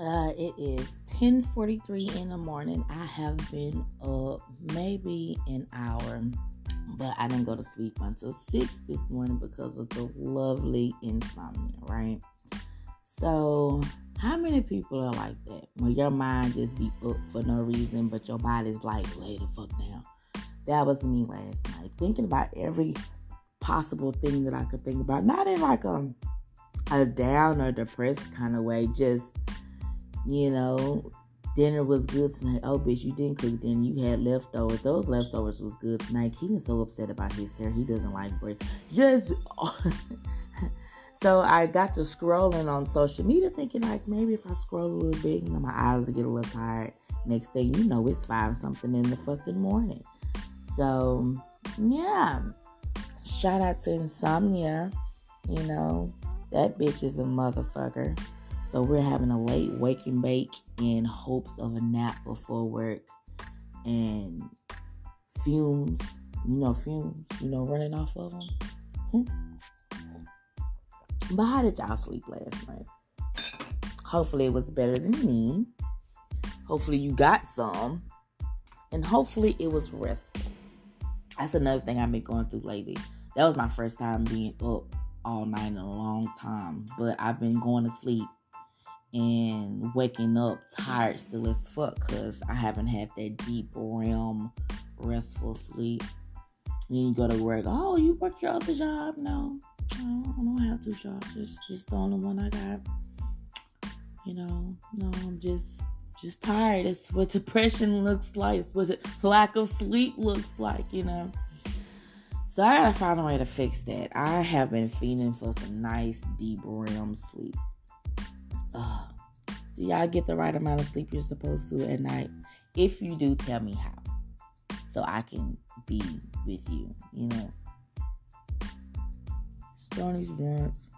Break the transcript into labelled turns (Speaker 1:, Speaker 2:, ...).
Speaker 1: Uh, it is 10:43 in the morning. I have been up maybe an hour, but I didn't go to sleep until 6 this morning because of the lovely insomnia, right? So, how many people are like that? When your mind just be up for no reason, but your body's like, lay the fuck down. That was me last night. Thinking about every possible thing that I could think about. Not in like a, a down or depressed kind of way, just you know, dinner was good tonight. Oh, bitch, you didn't cook dinner. You had leftovers. Those leftovers was good tonight. Keaton's so upset about his hair. He doesn't like bread. Just. so I got to scrolling on social media thinking, like, maybe if I scroll a little bit, you know, my eyes will get a little tired. Next thing you know, it's five something in the fucking morning. So, yeah. Shout out to Insomnia. You know, that bitch is a motherfucker. So we're having a late wake and bake in hopes of a nap before work and fumes, you know, fumes, you know, running off of them. Hmm. But how did y'all sleep last night? Hopefully it was better than me. Hopefully you got some. And hopefully it was restful. That's another thing I've been going through lately. That was my first time being up all night in a long time. But I've been going to sleep and waking up tired still as fuck because I haven't had that deep REM restful sleep. Then you go to work. Oh, you work your other job? No, no, I don't have two jobs. Just, just the only one I got. You know, no, I'm just, just tired. It's what depression looks like. It's what lack of sleep looks like. You know. So I gotta find a way to fix that. I have been feeling for some nice deep REM sleep. Uh, do y'all get the right amount of sleep you're supposed to at night? If you do, tell me how. So I can be with you, you know. Stoney's once.